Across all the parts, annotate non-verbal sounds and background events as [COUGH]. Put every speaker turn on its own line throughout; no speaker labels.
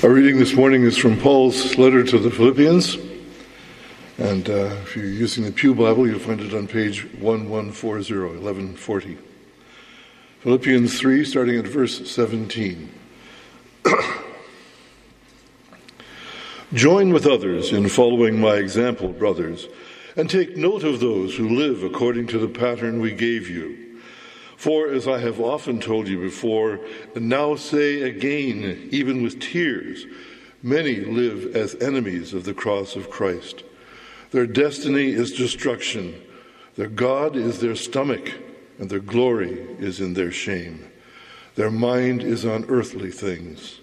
Our reading this morning is from Paul's letter to the Philippians. And uh, if you're using the Pew Bible, you'll find it on page 1140, 1140. Philippians 3, starting at verse 17. [CLEARS THROAT] Join with others in following my example, brothers, and take note of those who live according to the pattern we gave you. For, as I have often told you before, and now say again, even with tears, many live as enemies of the cross of Christ. Their destiny is destruction, their God is their stomach, and their glory is in their shame. Their mind is on earthly things.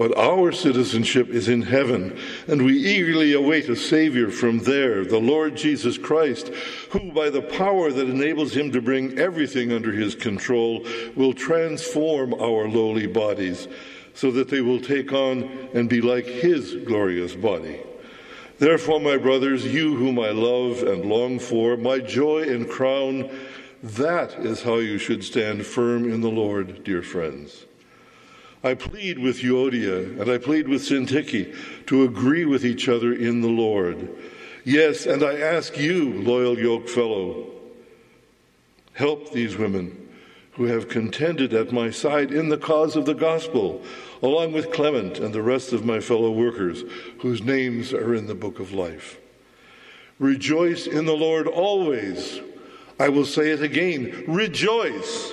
But our citizenship is in heaven, and we eagerly await a Savior from there, the Lord Jesus Christ, who, by the power that enables him to bring everything under his control, will transform our lowly bodies so that they will take on and be like his glorious body. Therefore, my brothers, you whom I love and long for, my joy and crown, that is how you should stand firm in the Lord, dear friends. I plead with Euodia and I plead with Syntyche to agree with each other in the Lord. Yes, and I ask you, loyal yoke fellow, help these women who have contended at my side in the cause of the gospel, along with Clement and the rest of my fellow workers whose names are in the book of life. Rejoice in the Lord always. I will say it again rejoice.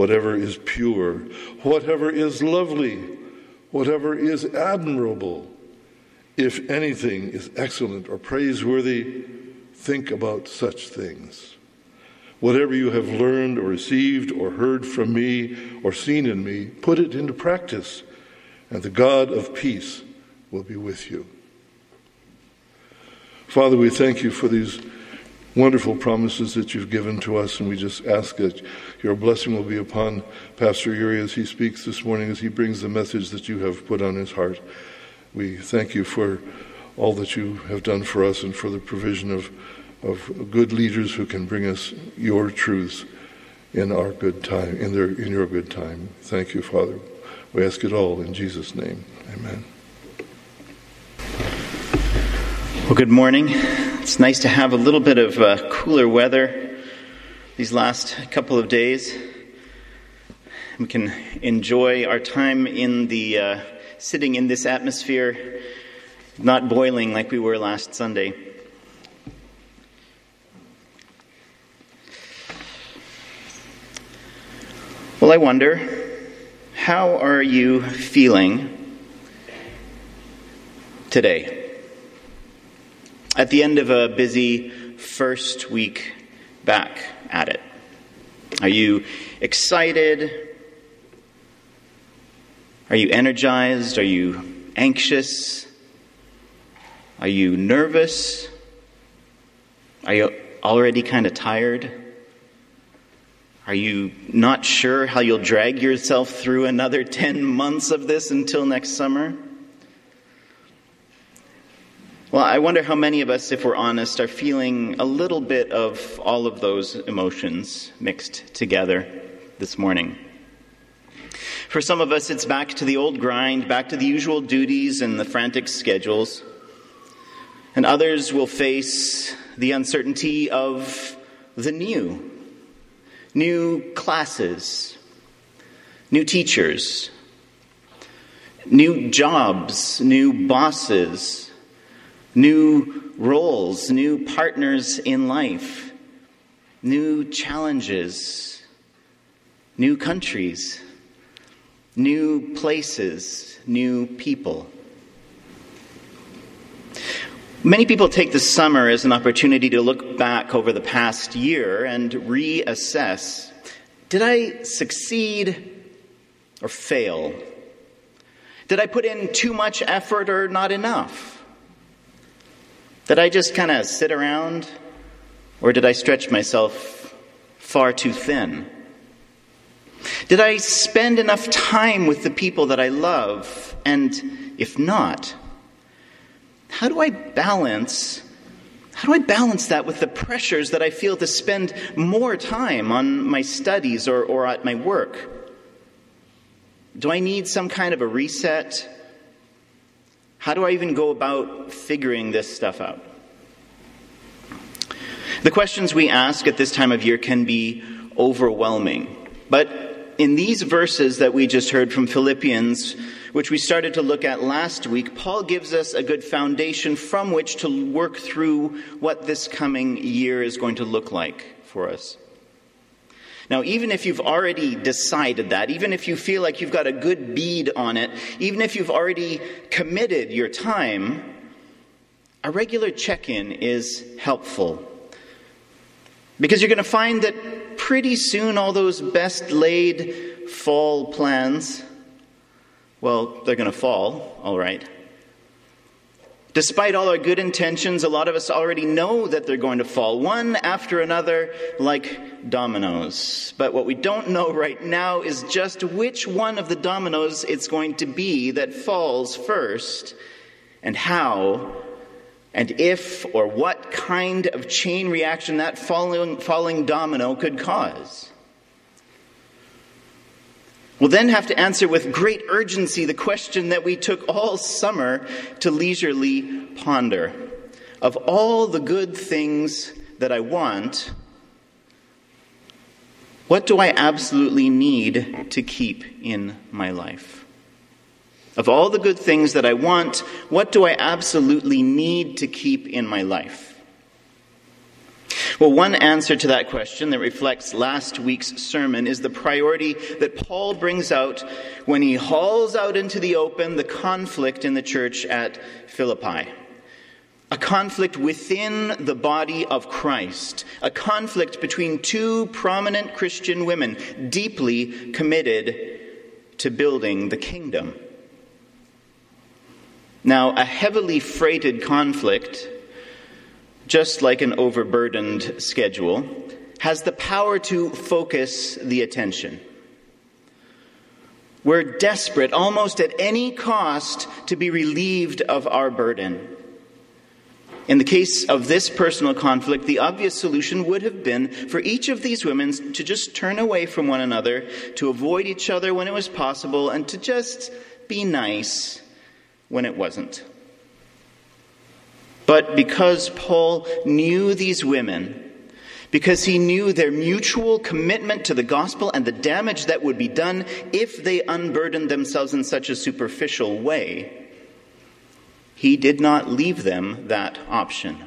whatever is pure, whatever is lovely, whatever is admirable, if anything is excellent or praiseworthy, think about such things. Whatever you have learned or received or heard from me or seen in me, put it into practice, and the God of peace will be with you. Father, we thank you for these wonderful promises that you've given to us, and we just ask that your blessing will be upon Pastor Yuri as he speaks this morning, as he brings the message that you have put on his heart. We thank you for all that you have done for us and for the provision of, of good leaders who can bring us your truths in our good time, in, their, in your good time. Thank you, Father. We ask it all in Jesus' name. Amen.
Well, good morning. It's nice to have a little bit of uh, cooler weather these last couple of days. We can enjoy our time in the uh, sitting in this atmosphere, not boiling like we were last Sunday. Well, I wonder, how are you feeling today? At the end of a busy first week back at it? Are you excited? Are you energized? Are you anxious? Are you nervous? Are you already kind of tired? Are you not sure how you'll drag yourself through another [LAUGHS] 10 months of this until next summer? Well, I wonder how many of us, if we're honest, are feeling a little bit of all of those emotions mixed together this morning. For some of us, it's back to the old grind, back to the usual duties and the frantic schedules. And others will face the uncertainty of the new. New classes, new teachers, new jobs, new bosses new roles, new partners in life, new challenges, new countries, new places, new people. Many people take the summer as an opportunity to look back over the past year and reassess did I succeed or fail? Did I put in too much effort or not enough? Did I just kind of sit around? Or did I stretch myself far too thin? Did I spend enough time with the people that I love? And if not, how do I balance how do I balance that with the pressures that I feel to spend more time on my studies or, or at my work? Do I need some kind of a reset? How do I even go about figuring this stuff out? The questions we ask at this time of year can be overwhelming, but in these verses that we just heard from Philippians, which we started to look at last week, Paul gives us a good foundation from which to work through what this coming year is going to look like for us. Now, even if you've already decided that, even if you feel like you've got a good bead on it, even if you've already committed your time, a regular check in is helpful. Because you're going to find that pretty soon all those best laid fall plans, well, they're going to fall, all right. Despite all our good intentions, a lot of us already know that they're going to fall, one after another, like dominoes. But what we don't know right now is just which one of the dominoes it's going to be that falls first, and how and if or what kind of chain reaction that falling, falling domino could cause. We'll then have to answer with great urgency the question that we took all summer to leisurely ponder. Of all the good things that I want, what do I absolutely need to keep in my life? Of all the good things that I want, what do I absolutely need to keep in my life? Well, one answer to that question that reflects last week's sermon is the priority that Paul brings out when he hauls out into the open the conflict in the church at Philippi. A conflict within the body of Christ, a conflict between two prominent Christian women deeply committed to building the kingdom. Now, a heavily freighted conflict, just like an overburdened schedule, has the power to focus the attention. We're desperate, almost at any cost, to be relieved of our burden. In the case of this personal conflict, the obvious solution would have been for each of these women to just turn away from one another, to avoid each other when it was possible, and to just be nice when it wasn't. But because Paul knew these women, because he knew their mutual commitment to the gospel and the damage that would be done if they unburdened themselves in such a superficial way, he did not leave them that option.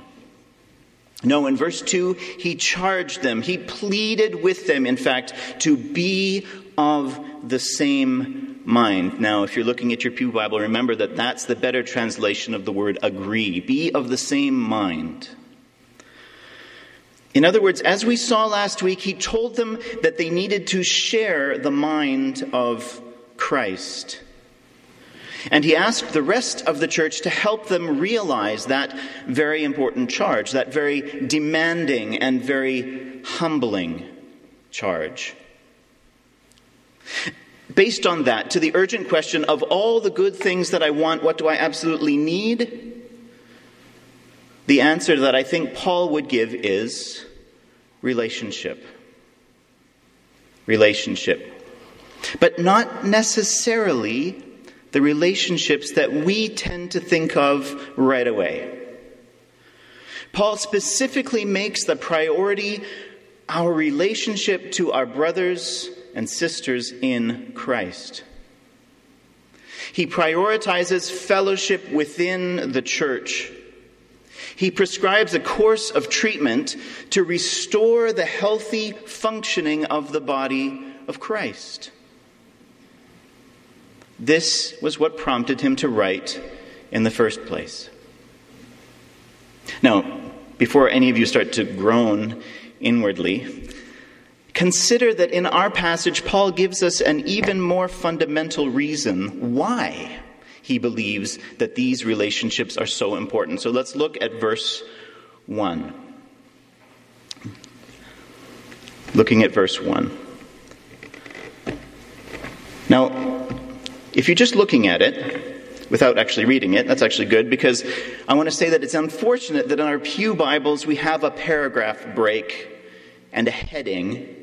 No, in verse 2, he charged them, he pleaded with them, in fact, to be of the same mind. Now, if you're looking at your Pew Bible, remember that that's the better translation of the word agree. Be of the same mind. In other words, as we saw last week, he told them that they needed to share the mind of Christ. And he asked the rest of the church to help them realize that very important charge, that very demanding and very humbling charge. Based on that, to the urgent question of all the good things that I want, what do I absolutely need? The answer that I think Paul would give is relationship. Relationship. But not necessarily the relationships that we tend to think of right away. Paul specifically makes the priority our relationship to our brothers and sisters in Christ. He prioritizes fellowship within the church. He prescribes a course of treatment to restore the healthy functioning of the body of Christ. This was what prompted him to write in the first place. Now, before any of you start to groan inwardly, Consider that in our passage, Paul gives us an even more fundamental reason why he believes that these relationships are so important. So let's look at verse 1. Looking at verse 1. Now, if you're just looking at it without actually reading it, that's actually good because I want to say that it's unfortunate that in our Pew Bibles we have a paragraph break and a heading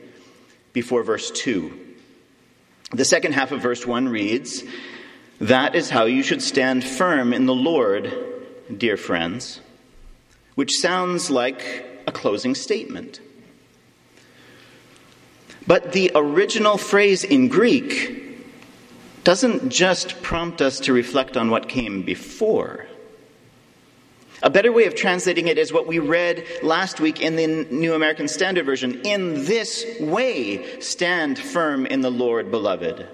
before verse 2. The second half of verse 1 reads, That is how you should stand firm in the Lord, dear friends, which sounds like a closing statement. But the original phrase in Greek doesn't just prompt us to reflect on what came before. A better way of translating it is what we read last week in the New American Standard Version. In this way, stand firm in the Lord, beloved.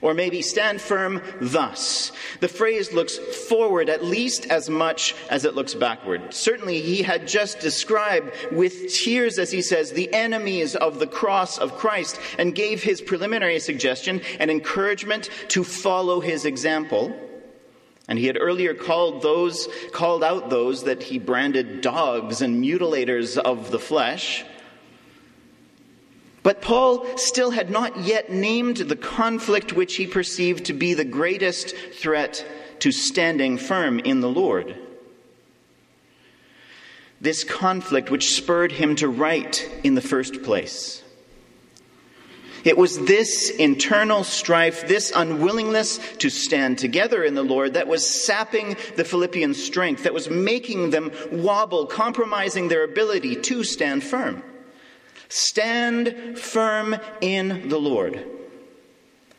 Or maybe stand firm thus. The phrase looks forward at least as much as it looks backward. Certainly, he had just described with tears, as he says, the enemies of the cross of Christ and gave his preliminary suggestion and encouragement to follow his example. And he had earlier called those, called out those that he branded dogs and mutilators of the flesh. But Paul still had not yet named the conflict which he perceived to be the greatest threat to standing firm in the Lord. This conflict which spurred him to write in the first place. It was this internal strife, this unwillingness to stand together in the Lord that was sapping the Philippian strength, that was making them wobble, compromising their ability to stand firm. Stand firm in the Lord.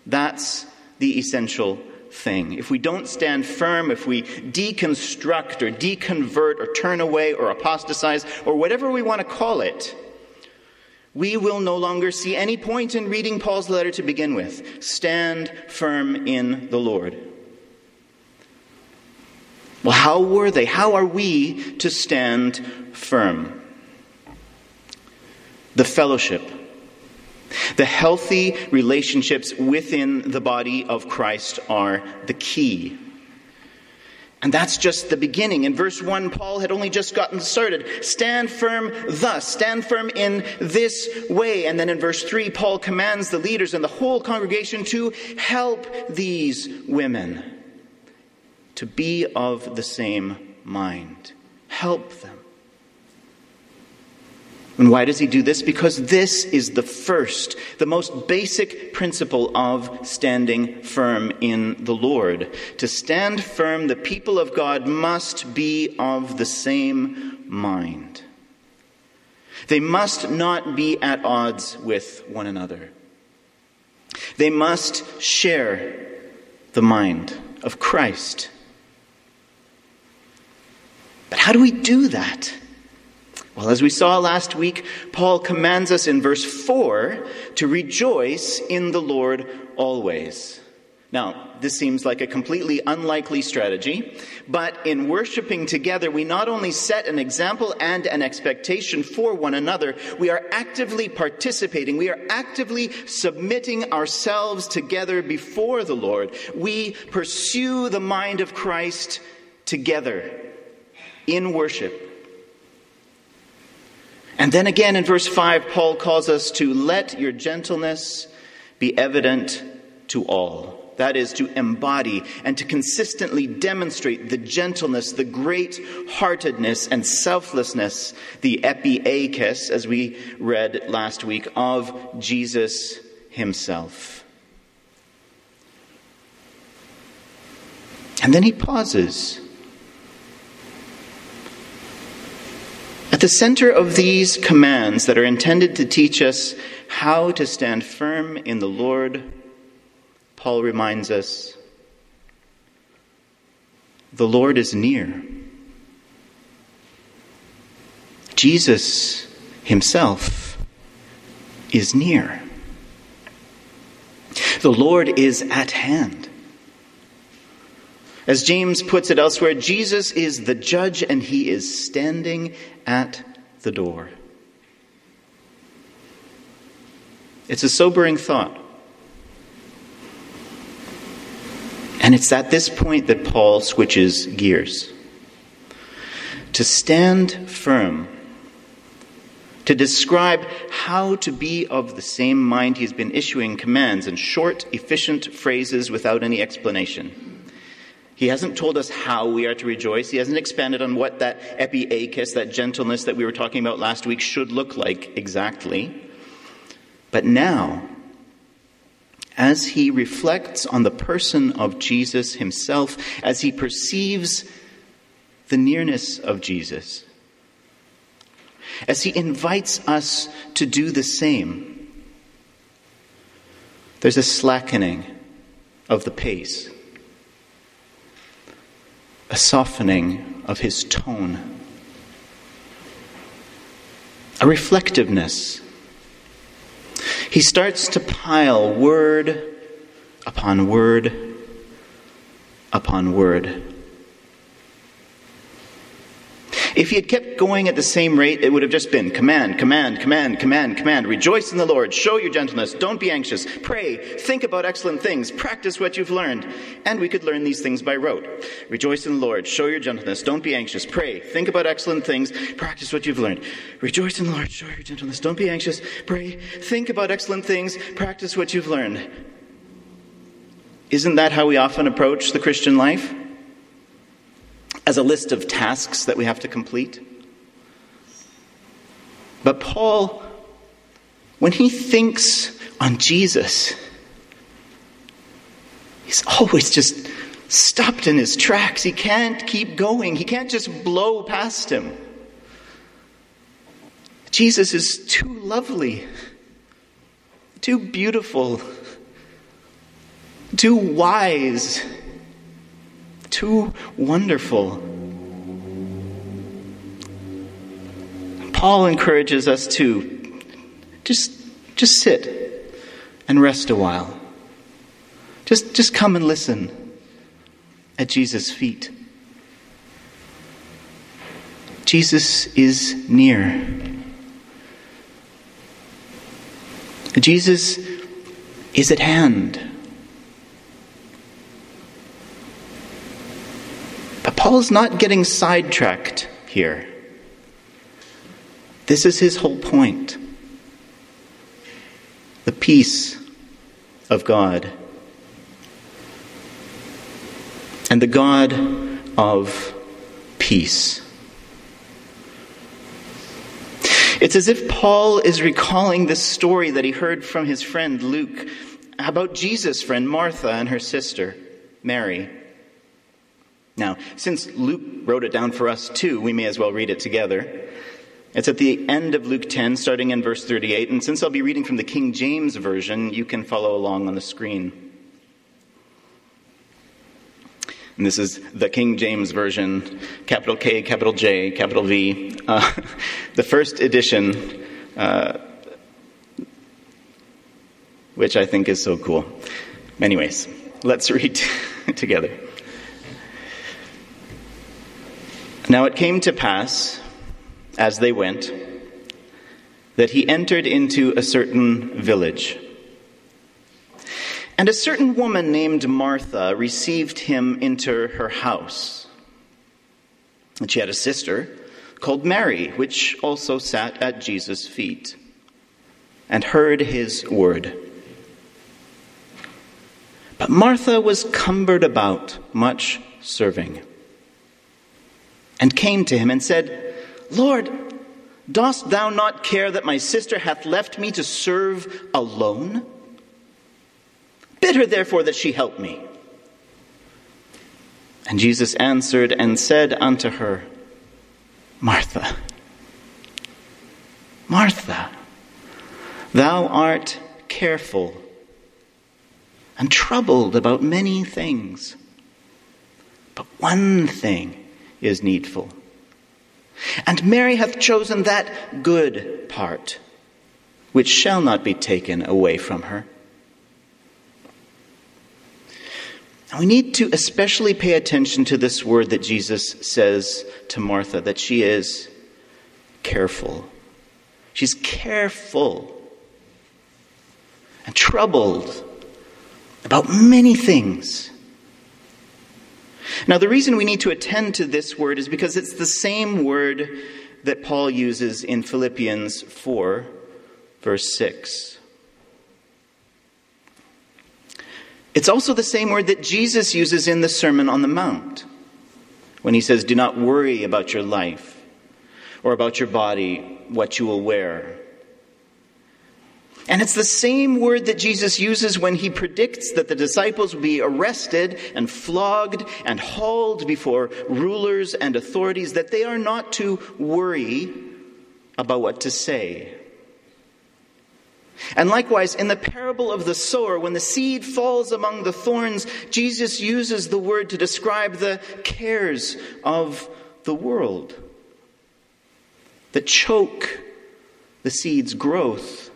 That's the essential thing. If we don't stand firm, if we deconstruct or deconvert or turn away or apostatize or whatever we want to call it, we will no longer see any point in reading Paul's letter to begin with. Stand firm in the Lord. Well, how were they? How are we to stand firm? the fellowship, the healthy relationships within the body of Christ are the key. And that's just the beginning. In verse 1, Paul had only just gotten started. Stand firm thus, stand firm in this way. And then in verse 3, Paul commands the leaders and the whole congregation to help these women to be of the same mind. Help them. And why does he do this? Because this is the first, the most basic principle of standing firm in the Lord. To stand firm, the people of God must be of the same mind. They must not be at odds with one another. They must share the mind of Christ. But how do we do that? Well, as we saw last week, Paul commands us in verse 4 to rejoice in the Lord always. Now, this seems like a completely unlikely strategy, but in worshiping together, we not only set an example and an expectation for one another, we are actively participating, we are actively submitting ourselves together before the Lord. We pursue the mind of Christ together in worship. And then again in verse 5, Paul calls us to let your gentleness be evident to all. That is, to embody and to consistently demonstrate the gentleness, the great heartedness and selflessness, the epieikes, as we read last week, of Jesus himself. And then he pauses the center of these commands that are intended to teach us how to stand firm in the Lord, Paul reminds us the Lord is near. Jesus himself is near. The Lord is at hand. As James puts it elsewhere, Jesus is the judge and he is standing at the door. It's a sobering thought. And it's at this point that Paul switches gears. To stand firm, to describe how to be of the same mind, he's been issuing commands in short, efficient phrases without any explanation. He hasn't told us how we are to rejoice. He hasn't expanded on what that epieikes, that gentleness that we were talking about last week, should look like exactly. But now, as he reflects on the person of Jesus himself, as he perceives the nearness of Jesus, as he invites us to do the same, there's a slackening of the pace, a softening of his tone, a reflectiveness he starts to pile word upon word upon word. If he had kept going at the same rate, it would have just been command, command, command, command, command. Rejoice in the Lord. Show your gentleness. Don't be anxious. Pray. Think about excellent things. Practice what you've learned. And we could learn these things by rote. Rejoice in the Lord. Show your gentleness. Don't be anxious. Pray. Think about excellent things. Practice what you've learned. Rejoice in the Lord. Show your gentleness. Don't be anxious. Pray. Think about excellent things. Practice what you've learned. Isn't that how we often approach the Christian life? As a list of tasks that we have to complete. But Paul, when he thinks on Jesus, he's always just stopped in his tracks. He can't keep going, he can't just blow past him. Jesus is too lovely, too beautiful, too wise too wonderful. Paul encourages us to just, just sit and rest a while. Just, just come and listen at Jesus' feet. Jesus is near. Jesus is at hand. Paul's not getting sidetracked here. This is his whole point the peace of God. And the God of peace. It's as if Paul is recalling this story that he heard from his friend Luke about Jesus' friend Martha and her sister Mary. Now, since Luke wrote it down for us too, we may as well read it together. It's at the end of Luke 10, starting in verse 38, and since I'll be reading from the King James Version, you can follow along on the screen. And this is the King James Version, capital K, capital J, capital V. Uh, [LAUGHS] the first edition, uh, which I think is so cool. Anyways, let's [LAUGHS] read [LAUGHS] together. Now it came to pass, as they went, that he entered into a certain village. And a certain woman named Martha received him into her house. And she had a sister called Mary, which also sat at Jesus' feet and heard his word. But Martha was cumbered about, much serving and came to him and said, Lord, dost thou not care that my sister hath left me to serve alone? Bid her therefore that she help me. And Jesus answered and said unto her, Martha, Martha, thou art careful and troubled about many things, but one thing is needful. And Mary hath chosen that good part, which shall not be taken away from her. Now we need to especially pay attention to this word that Jesus says to Martha that she is careful. She's careful and troubled about many things, Now, the reason we need to attend to this word is because it's the same word that Paul uses in Philippians 4, verse 6. It's also the same word that Jesus uses in the Sermon on the Mount when he says, Do not worry about your life or about your body, what you will wear. And it's the same word that Jesus uses when he predicts that the disciples will be arrested and flogged and hauled before rulers and authorities, that they are not to worry about what to say. And likewise, in the parable of the sower, when the seed falls among the thorns, Jesus uses the word to describe the cares of the world that choke the seed's growth.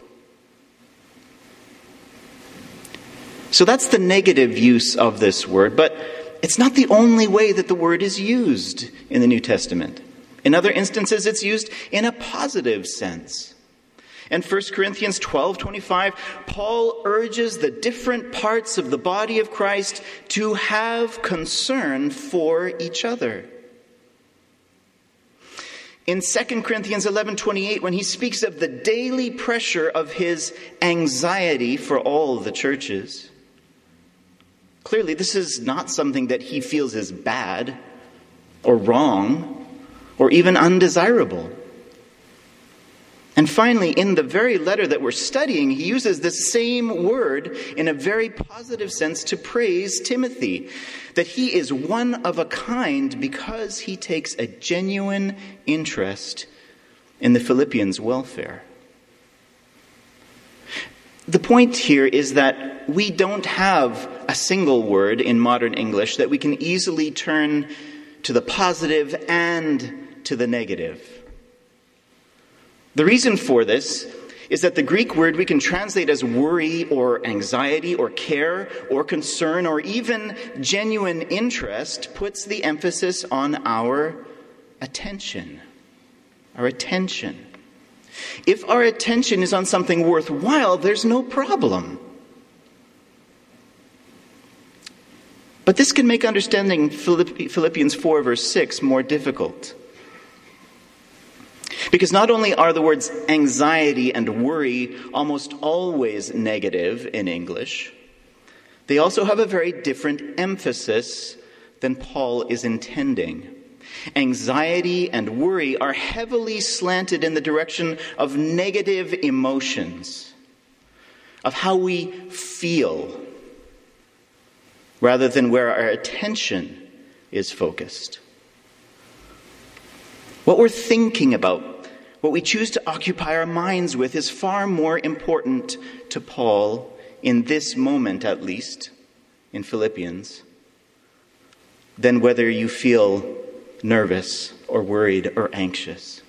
So that's the negative use of this word, but it's not the only way that the word is used in the New Testament. In other instances, it's used in a positive sense. In 1 Corinthians 12 25, Paul urges the different parts of the body of Christ to have concern for each other. In 2 Corinthians 11 28, when he speaks of the daily pressure of his anxiety for all the churches, clearly this is not something that he feels is bad or wrong or even undesirable. And finally, in the very letter that we're studying, he uses the same word in a very positive sense to praise Timothy that he is one of a kind because he takes a genuine interest in the Philippians' welfare. The point here is that we don't have a single word in modern English that we can easily turn to the positive and to the negative. The reason for this is that the Greek word we can translate as worry or anxiety or care or concern or even genuine interest puts the emphasis on our attention. Our attention. If our attention is on something worthwhile, there's no problem. But this can make understanding Philippians 4, verse 6 more difficult. Because not only are the words anxiety and worry almost always negative in English, they also have a very different emphasis than Paul is intending. Anxiety and worry are heavily slanted in the direction of negative emotions, of how we feel, rather than where our attention is focused. What we're thinking about, what we choose to occupy our minds with, is far more important to Paul in this moment, at least, in Philippians, than whether you feel nervous or worried or anxious.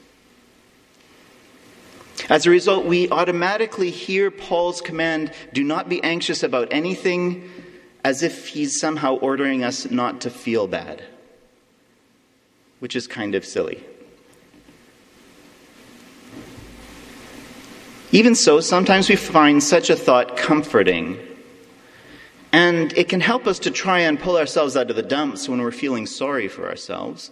As a result, we automatically hear Paul's command do not be anxious about anything as if he's somehow ordering us not to feel bad, which is kind of silly. Even so, sometimes we find such a thought comforting. And it can help us to try and pull ourselves out of the dumps when we're feeling sorry for ourselves.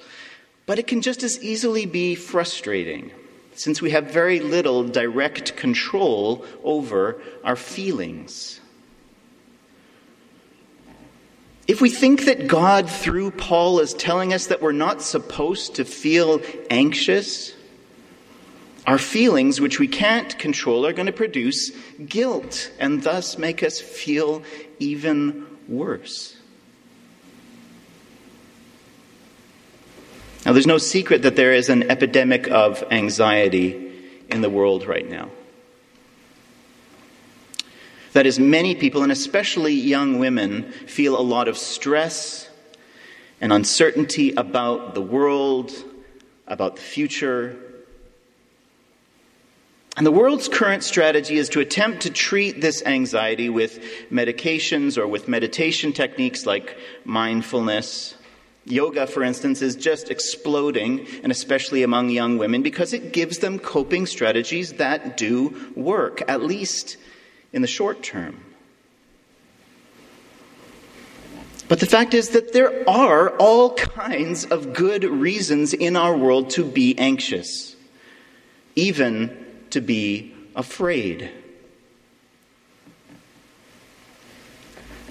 But it can just as easily be frustrating, since we have very little direct control over our feelings. If we think that God, through Paul, is telling us that we're not supposed to feel anxious, our feelings, which we can't control, are going to produce guilt and thus make us feel even worse. Now, there's no secret that there is an epidemic of anxiety in the world right now. That is, many people, and especially young women, feel a lot of stress and uncertainty about the world, about the future, and the world's current strategy is to attempt to treat this anxiety with medications or with meditation techniques like mindfulness. Yoga, for instance, is just exploding, and especially among young women, because it gives them coping strategies that do work, at least in the short term. But the fact is that there are all kinds of good reasons in our world to be anxious, even to be afraid.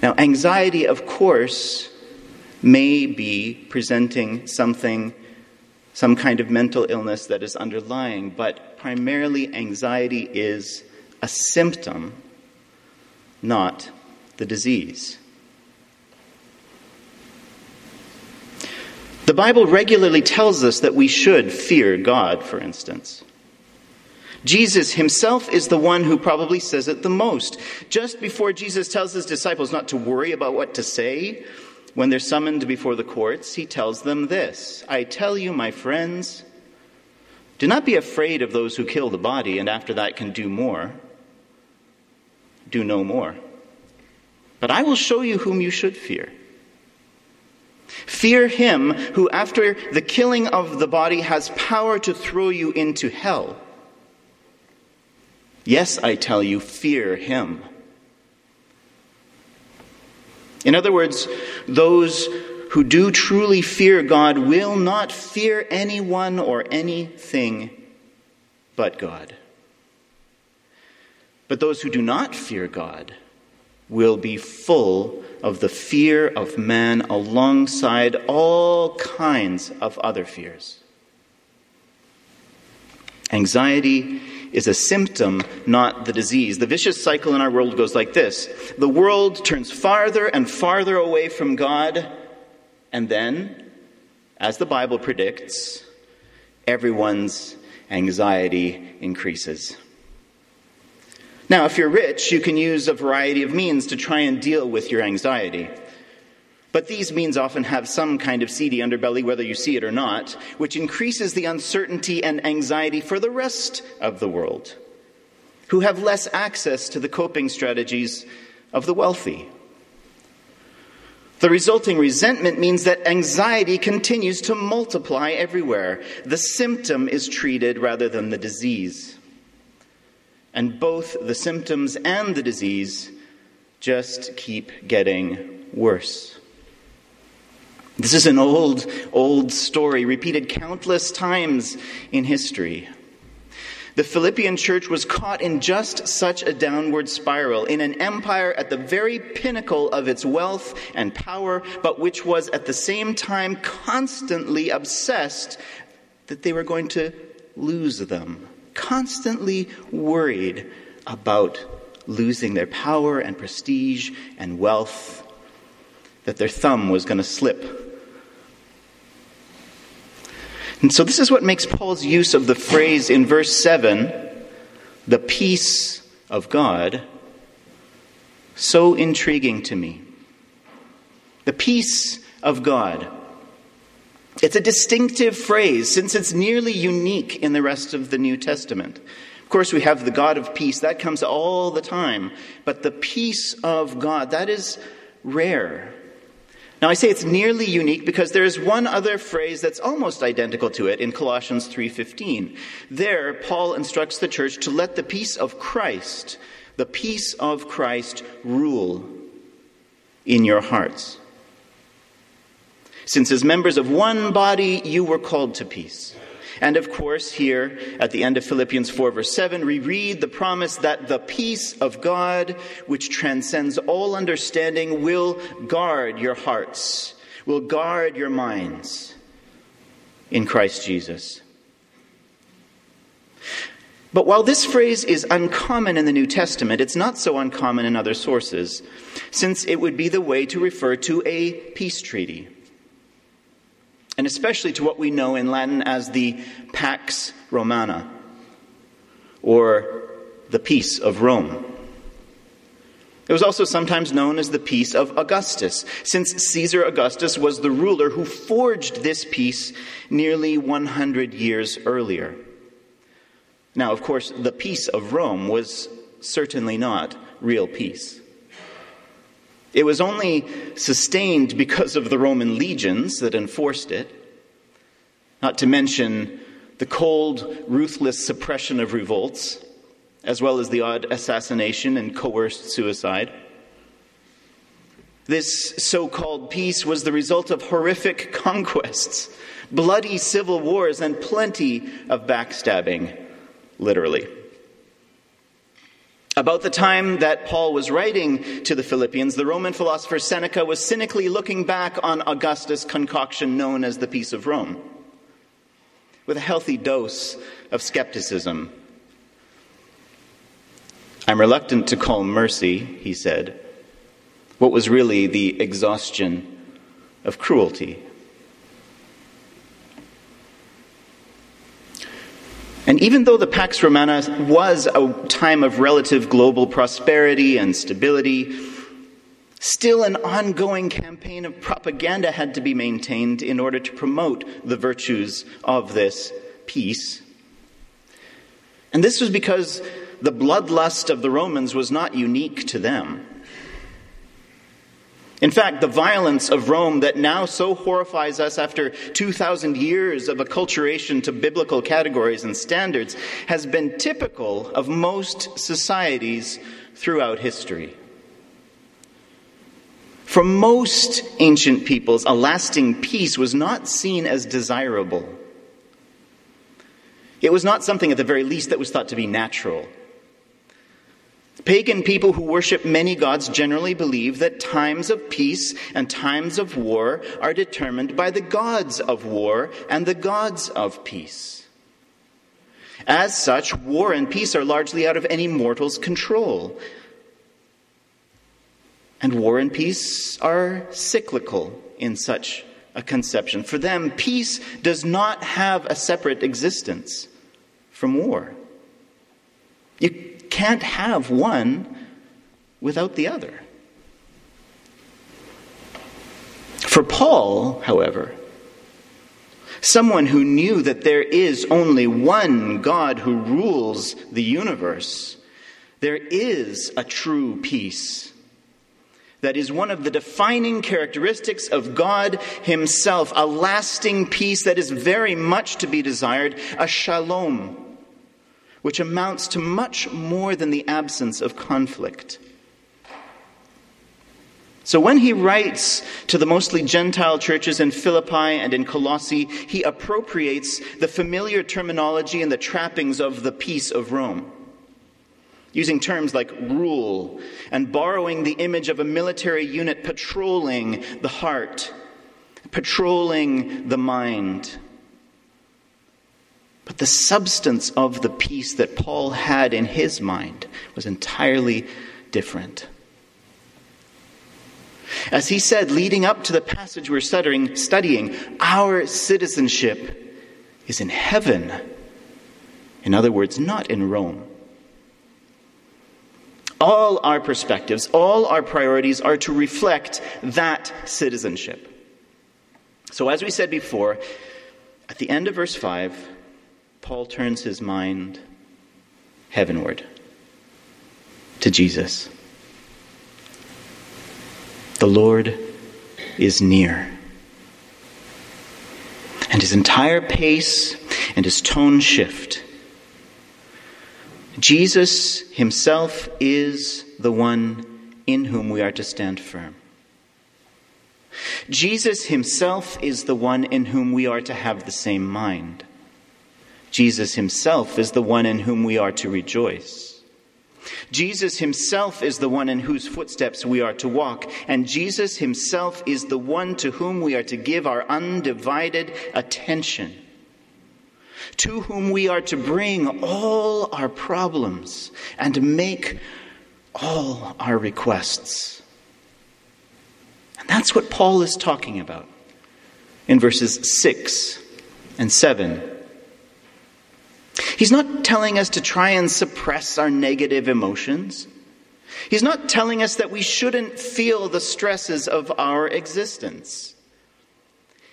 Now, anxiety, of course, may be presenting something, some kind of mental illness that is underlying, but primarily anxiety is a symptom, not the disease. The Bible regularly tells us that we should fear God, for instance. Jesus himself is the one who probably says it the most. Just before Jesus tells his disciples not to worry about what to say when they're summoned before the courts, he tells them this I tell you, my friends, do not be afraid of those who kill the body and after that can do more. Do no more. But I will show you whom you should fear. Fear him who, after the killing of the body, has power to throw you into hell. Yes, I tell you, fear him. In other words, those who do truly fear God will not fear anyone or anything but God. But those who do not fear God will be full of the fear of man alongside all kinds of other fears. Anxiety is a symptom, not the disease. The vicious cycle in our world goes like this the world turns farther and farther away from God, and then, as the Bible predicts, everyone's anxiety increases. Now, if you're rich, you can use a variety of means to try and deal with your anxiety. But these means often have some kind of seedy underbelly, whether you see it or not, which increases the uncertainty and anxiety for the rest of the world, who have less access to the coping strategies of the wealthy. The resulting resentment means that anxiety continues to multiply everywhere. The symptom is treated rather than the disease and both the symptoms and the disease just keep getting worse. This is an old, old story, repeated countless times in history. The Philippian church was caught in just such a downward spiral, in an empire at the very pinnacle of its wealth and power, but which was at the same time constantly obsessed that they were going to lose them constantly worried about losing their power and prestige and wealth, that their thumb was going to slip. And so, this is what makes Paul's use of the phrase in verse 7, the peace of God, so intriguing to me. The peace of God. It's a distinctive phrase since it's nearly unique in the rest of the New Testament. Of course, we have the God of peace, that comes all the time. But the peace of God, that is rare. Now, I say it's nearly unique because there is one other phrase that's almost identical to it in Colossians 3:15. There, Paul instructs the church to let the peace of Christ, the peace of Christ rule in your hearts since as members of one body you were called to peace. And of course, here at the end of Philippians 4, verse 7, we read the promise that the peace of God, which transcends all understanding, will guard your hearts, will guard your minds in Christ Jesus. But while this phrase is uncommon in the New Testament, it's not so uncommon in other sources, since it would be the way to refer to a peace treaty and especially to what we know in Latin as the Pax Romana, or the Peace of Rome. It was also sometimes known as the Peace of Augustus, since Caesar Augustus was the ruler who forged this peace nearly 100 years earlier. Now, of course, the Peace of Rome was certainly not real peace. It was only sustained because of the Roman legions that enforced it, not to mention the cold, ruthless suppression of revolts, as well as the odd assassination and coerced suicide. This so called peace was the result of horrific conquests, bloody civil wars, and plenty of backstabbing, literally. About the time that Paul was writing to the Philippians, the Roman philosopher Seneca was cynically looking back on Augustus' concoction known as the Peace of Rome, with a healthy dose of skepticism. I'm reluctant to call mercy, he said, what was really the exhaustion of cruelty. And even though the Pax Romana was a time of relative global prosperity and stability, still an ongoing campaign of propaganda had to be maintained in order to promote the virtues of this peace. And this was because the bloodlust of the Romans was not unique to them. In fact, the violence of Rome that now so horrifies us after 2,000 years of acculturation to biblical categories and standards has been typical of most societies throughout history. For most ancient peoples, a lasting peace was not seen as desirable. It was not something, at the very least, that was thought to be natural. Pagan people who worship many gods generally believe that times of peace and times of war are determined by the gods of war and the gods of peace. As such, war and peace are largely out of any mortal's control. And war and peace are cyclical in such a conception. For them, peace does not have a separate existence from war. You can't have one without the other. For Paul, however, someone who knew that there is only one God who rules the universe, there is a true peace. That is one of the defining characteristics of God Himself, a lasting peace that is very much to be desired, a shalom which amounts to much more than the absence of conflict. So when he writes to the mostly Gentile churches in Philippi and in Colossae, he appropriates the familiar terminology and the trappings of the peace of Rome, using terms like rule and borrowing the image of a military unit patrolling the heart, patrolling the mind. But the substance of the peace that Paul had in his mind was entirely different. As he said, leading up to the passage we're studying, studying, our citizenship is in heaven. In other words, not in Rome. All our perspectives, all our priorities are to reflect that citizenship. So, as we said before, at the end of verse 5, Paul turns his mind heavenward to Jesus. The Lord is near. And his entire pace and his tone shift. Jesus himself is the one in whom we are to stand firm. Jesus himself is the one in whom we are to have the same mind. Jesus himself is the one in whom we are to rejoice. Jesus himself is the one in whose footsteps we are to walk, and Jesus himself is the one to whom we are to give our undivided attention, to whom we are to bring all our problems and make all our requests. And that's what Paul is talking about in verses 6 and 7 He's not telling us to try and suppress our negative emotions. He's not telling us that we shouldn't feel the stresses of our existence.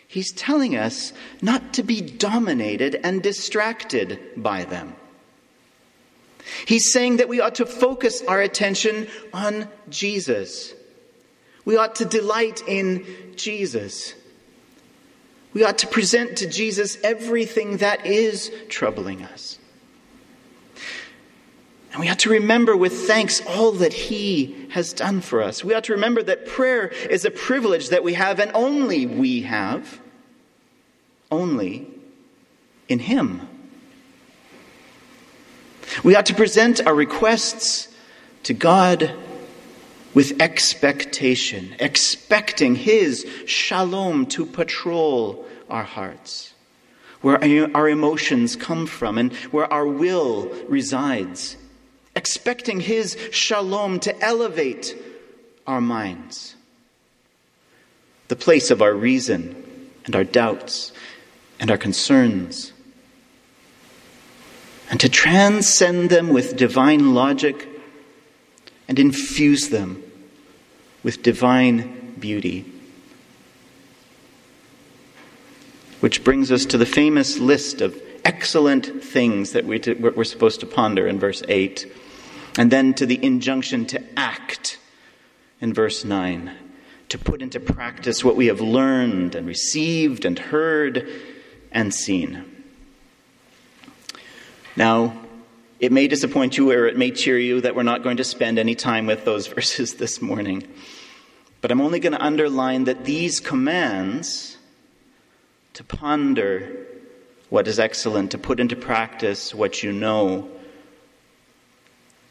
He's telling us not to be dominated and distracted by them. He's saying that we ought to focus our attention on Jesus. We ought to delight in Jesus. We ought to present to Jesus everything that is troubling us. And we ought to remember with thanks all that He has done for us. We ought to remember that prayer is a privilege that we have and only we have, only in Him. We ought to present our requests to God with expectation, expecting His shalom to patrol our hearts, where our emotions come from and where our will resides expecting His shalom to elevate our minds, the place of our reason and our doubts and our concerns, and to transcend them with divine logic and infuse them with divine beauty. Which brings us to the famous list of excellent things that we are supposed to ponder in verse 8. And then to the injunction to act in verse 9, to put into practice what we have learned and received and heard and seen. Now, it may disappoint you or it may cheer you that we're not going to spend any time with those [LAUGHS] verses this morning. But I'm only going to underline that these commands to ponder what is excellent, to put into practice what you know,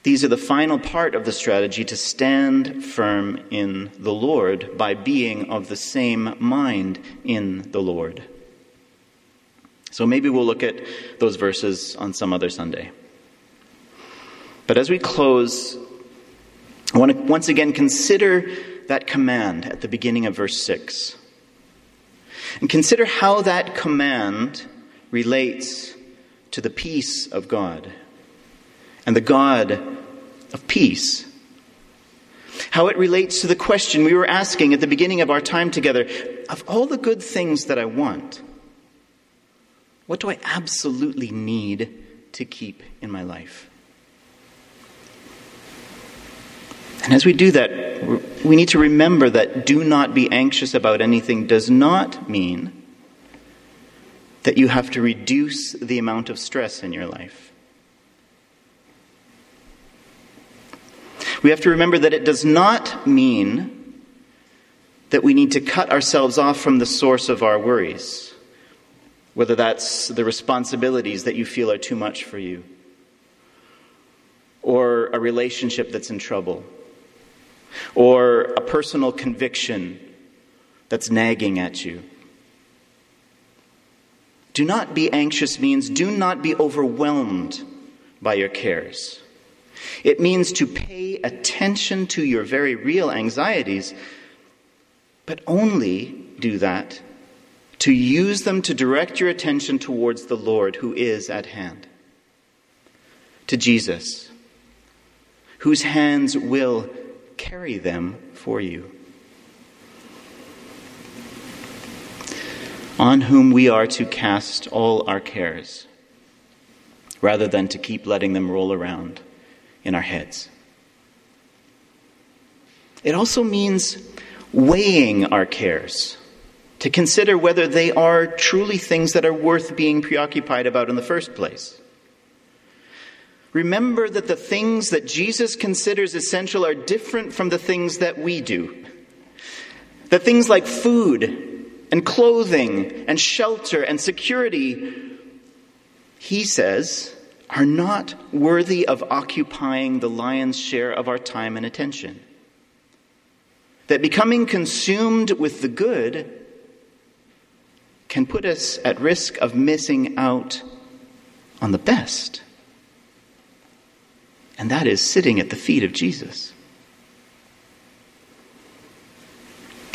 these are the final part of the strategy to stand firm in the Lord by being of the same mind in the Lord. So maybe we'll look at those verses on some other Sunday. But as we close, I want to once again consider that command at the beginning of verse 6. And consider how that command relates to the peace of God and the God of peace. How it relates to the question we were asking at the beginning of our time together of all the good things that I want, what do I absolutely need to keep in my life? And as we do that, we need to remember that do not be anxious about anything does not mean that you have to reduce the amount of stress in your life. We have to remember that it does not mean that we need to cut ourselves off from the source of our worries, whether that's the responsibilities that you feel are too much for you, or a relationship that's in trouble, or a personal conviction that's nagging at you. Do not be anxious means do not be overwhelmed by your cares. It means to pay attention to your very real anxieties, but only do that to use them to direct your attention towards the Lord who is at hand, to Jesus, whose hands will carry them for you, on whom we are to cast all our cares, rather than to keep letting them roll around in our heads. It also means weighing our cares to consider whether they are truly things that are worth being preoccupied about in the first place. Remember that the things that Jesus considers essential are different from the things that we do. That things like food and clothing and shelter and security, he says, are not worthy of occupying the lion's share of our time and attention. That becoming consumed with the good can put us at risk of missing out on the best. And that is sitting at the feet of Jesus.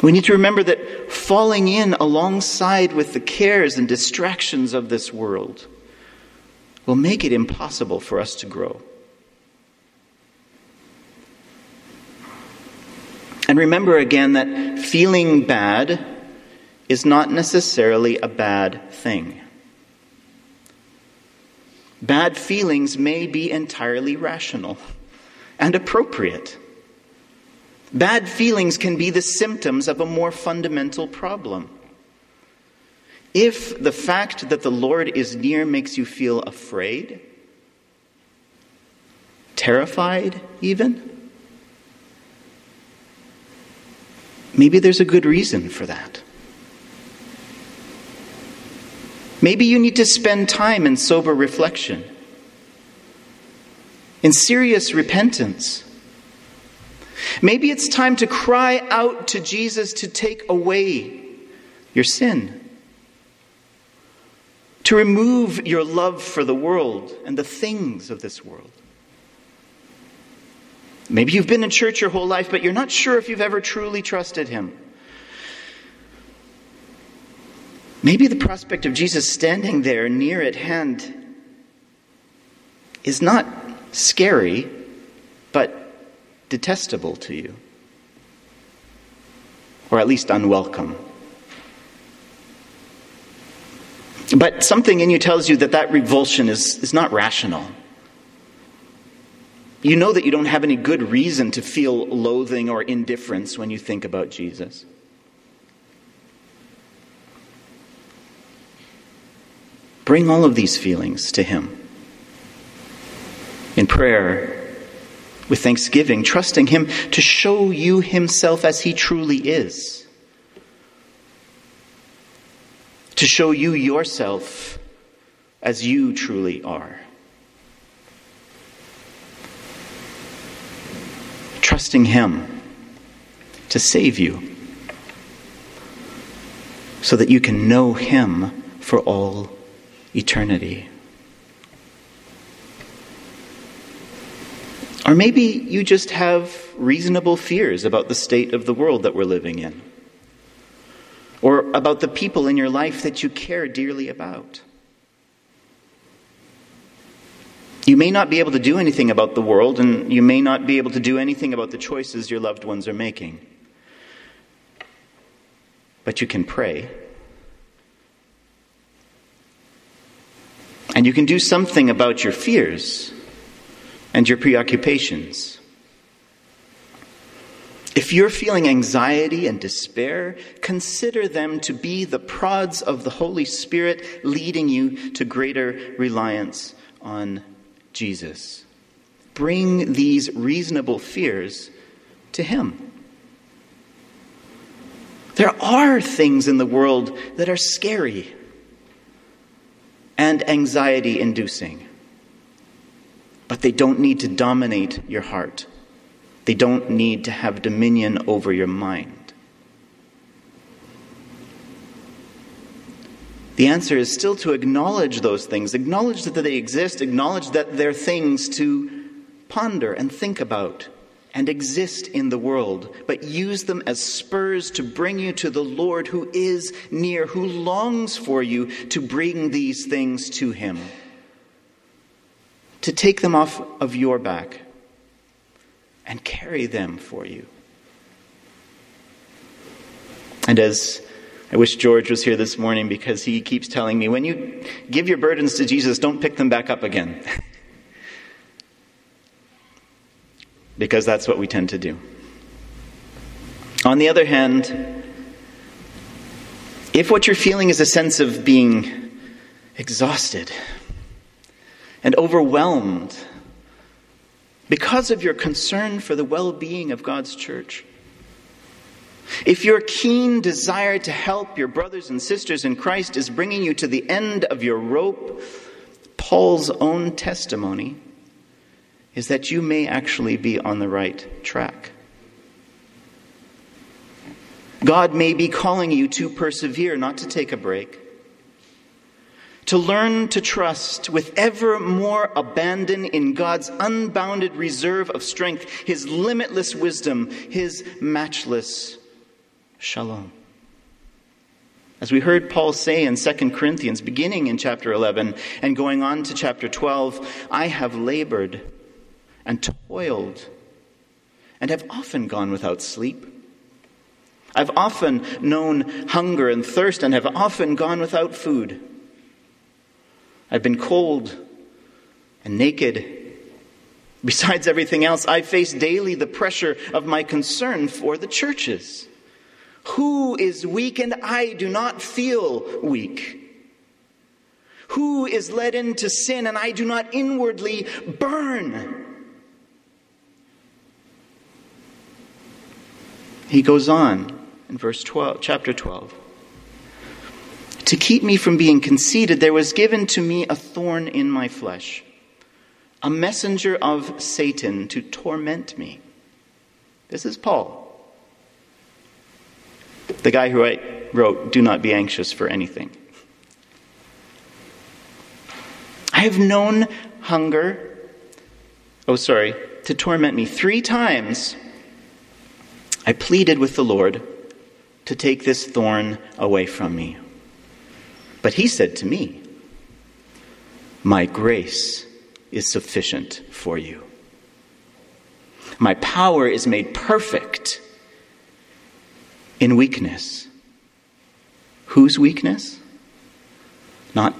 We need to remember that falling in alongside with the cares and distractions of this world will make it impossible for us to grow. And remember again that feeling bad is not necessarily a bad thing. Bad feelings may be entirely rational and appropriate. Bad feelings can be the symptoms of a more fundamental problem. If the fact that the Lord is near makes you feel afraid, terrified, even? Maybe there's a good reason for that. Maybe you need to spend time in sober reflection, in serious repentance. Maybe it's time to cry out to Jesus to take away your sin, to remove your love for the world and the things of this world. Maybe you've been in church your whole life, but you're not sure if you've ever truly trusted Him. Maybe the prospect of Jesus standing there near at hand is not scary, but detestable to you, or at least unwelcome. But something in you tells you that that revulsion is, is not rational. You know that you don't have any good reason to feel loathing or indifference when you think about Jesus. Bring all of these feelings to Him. In prayer, with thanksgiving, trusting Him to show you Himself as He truly is. To show you yourself as you truly are. trusting Him to save you so that you can know Him for all eternity. Or maybe you just have reasonable fears about the state of the world that we're living in, or about the people in your life that you care dearly about. You may not be able to do anything about the world, and you may not be able to do anything about the choices your loved ones are making. But you can pray. And you can do something about your fears and your preoccupations. If you're feeling anxiety and despair, consider them to be the prods of the Holy Spirit leading you to greater reliance on Jesus. Bring these reasonable fears to Him. There are things in the world that are scary and anxiety inducing, but they don't need to dominate your heart. They don't need to have dominion over your mind. The answer is still to acknowledge those things, acknowledge that they exist, acknowledge that they're things to ponder and think about and exist in the world, but use them as spurs to bring you to the Lord who is near, who longs for you to bring these things to Him, to take them off of your back and carry them for you. And as I wish George was here this morning because he keeps telling me when you give your burdens to Jesus, don't pick them back up again. [LAUGHS] because that's what we tend to do. On the other hand, if what you're feeling is a sense of being exhausted and overwhelmed because of your concern for the well being of God's church, if your keen desire to help your brothers and sisters in Christ is bringing you to the end of your rope, Paul's own testimony is that you may actually be on the right track. God may be calling you to persevere, not to take a break. To learn to trust with ever more abandon in God's unbounded reserve of strength, His limitless wisdom, His matchless shalom. As we heard Paul say in 2 Corinthians, beginning in chapter 11 and going on to chapter 12, I have labored and toiled and have often gone without sleep. I've often known hunger and thirst and have often gone without food. I've been cold and naked. Besides everything else, I face daily the pressure of my concern for the churches. Who is weak and I do not feel weak? Who is led into sin and I do not inwardly burn? He goes on in verse 12, chapter 12. To keep me from being conceited, there was given to me a thorn in my flesh, a messenger of Satan to torment me. This is Paul, the guy who wrote, Do not be anxious for anything. I have known hunger, oh, sorry, to torment me. Three times I pleaded with the Lord to take this thorn away from me. But he said to me, My grace is sufficient for you. My power is made perfect in weakness. Whose weakness? Not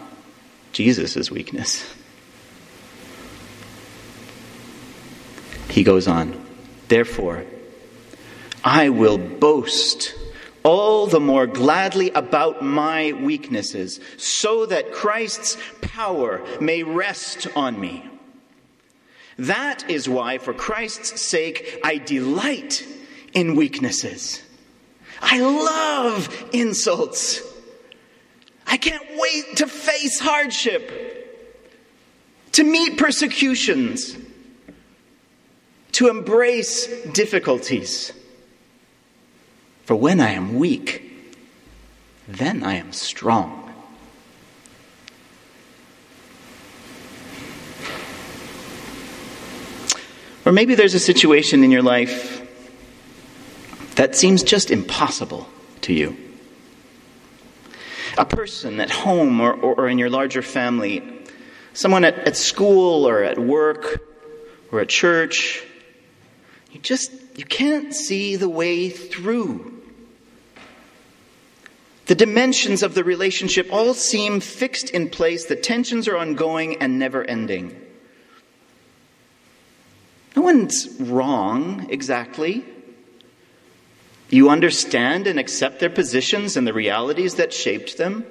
Jesus' weakness. He goes on, Therefore, I will boast all the more gladly about my weaknesses, so that Christ's power may rest on me. That is why, for Christ's sake, I delight in weaknesses. I love insults. I can't wait to face hardship, to meet persecutions, to embrace difficulties. For when I am weak, then I am strong. Or maybe there's a situation in your life that seems just impossible to you. A person at home or, or, in your larger family, someone at, at school or at work or at church, you just you can't see the way through the dimensions of the relationship all seem fixed in place. The tensions are ongoing and never ending. No one's wrong exactly. You understand and accept their positions and the realities that shaped them.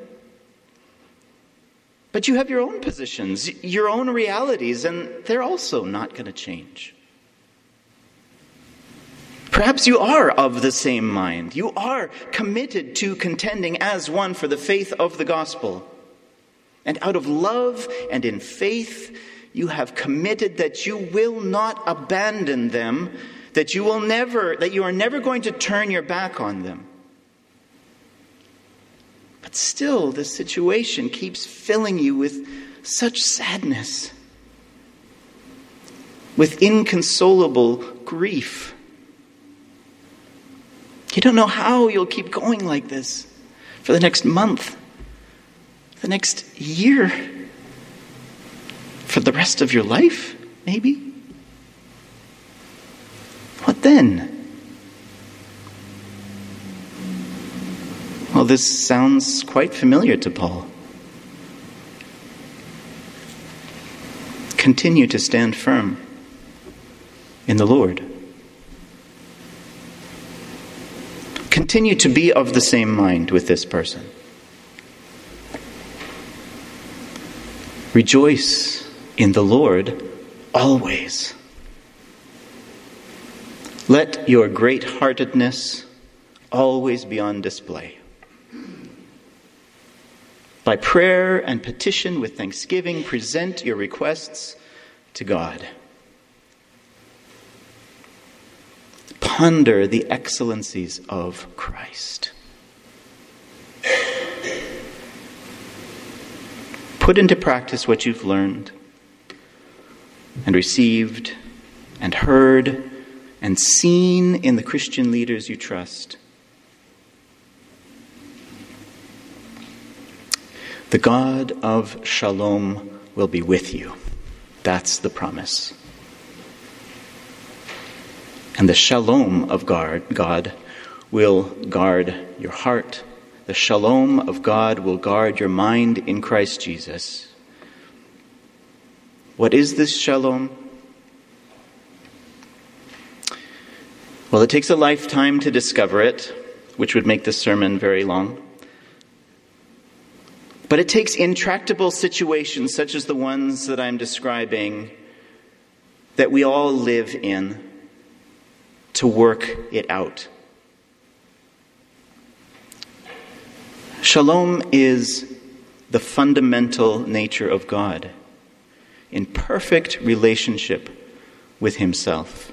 But you have your own positions, your own realities, and they're also not going to change. Perhaps you are of the same mind. You are committed to contending as one for the faith of the gospel. And out of love and in faith, you have committed that you will not abandon them, that you will never, that you are never going to turn your back on them. But still, the situation keeps filling you with such sadness, with inconsolable grief. You don't know how you'll keep going like this for the next month, the next year, for the rest of your life, maybe. What then? Well, this sounds quite familiar to Paul. Continue to stand firm in the Lord. Continue to be of the same mind with this person. Rejoice in the Lord always. Let your great heartedness always be on display. By prayer and petition with thanksgiving, present your requests to God. Ponder the excellencies of Christ. Put into practice what you've learned and received and heard and seen in the Christian leaders you trust. The God of Shalom will be with you. That's the promise. And the shalom of God will guard your heart. The shalom of God will guard your mind in Christ Jesus. What is this shalom? Well, it takes a lifetime to discover it, which would make this sermon very long. But it takes intractable situations such as the ones that I'm describing that we all live in to work it out. Shalom is the fundamental nature of God in perfect relationship with Himself.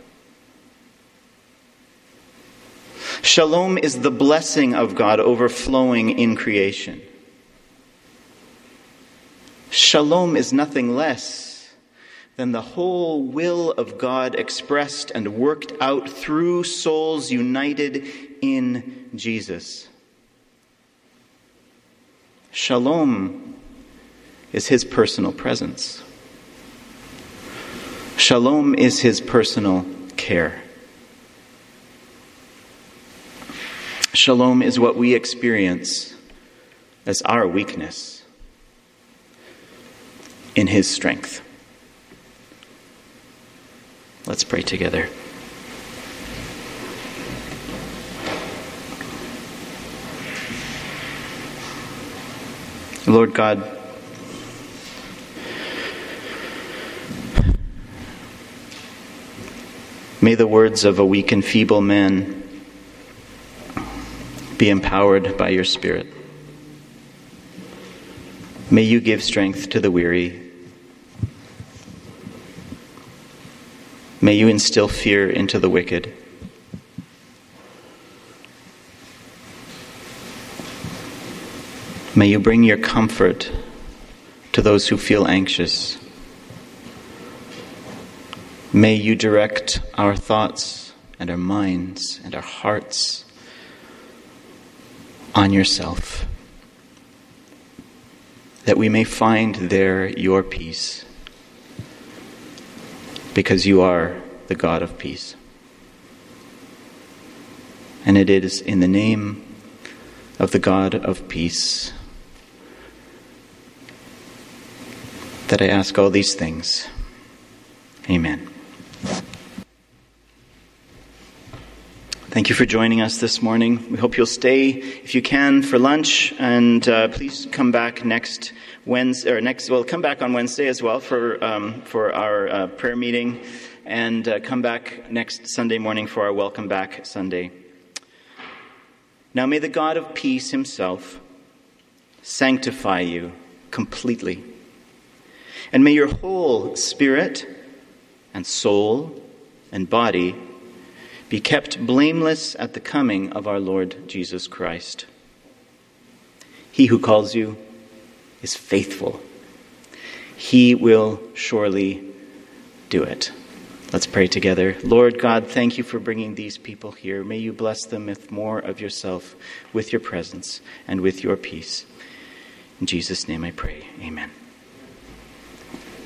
Shalom is the blessing of God overflowing in creation. Shalom is nothing less than the whole will of God expressed and worked out through souls united in Jesus. Shalom is his personal presence. Shalom is his personal care. Shalom is what we experience as our weakness in his strength. Let's pray together. Lord God, may the words of a weak and feeble man be empowered by your Spirit. May you give strength to the weary. May you instill fear into the wicked. May you bring your comfort to those who feel anxious. May you direct our thoughts and our minds and our hearts on yourself, that we may find there your peace, because you are the God of peace. And it is in the name of the God of peace that I ask all these things. Amen. Thank you for joining us this morning. We hope you'll stay, if you can, for lunch, and uh, please come back next Wednesday, or next. Well, come back on Wednesday as well for um, for our uh, prayer meeting, and uh, come back next Sunday morning for our Welcome Back Sunday. Now, may the God of peace Himself sanctify you completely and may your whole spirit and soul and body be kept blameless at the coming of our Lord Jesus Christ. He who calls you is faithful. He will surely do it. Let's pray together. Lord God, thank you for bringing these people here. May you bless them with more of yourself, with your presence, and with your peace. In Jesus' name I pray. Amen.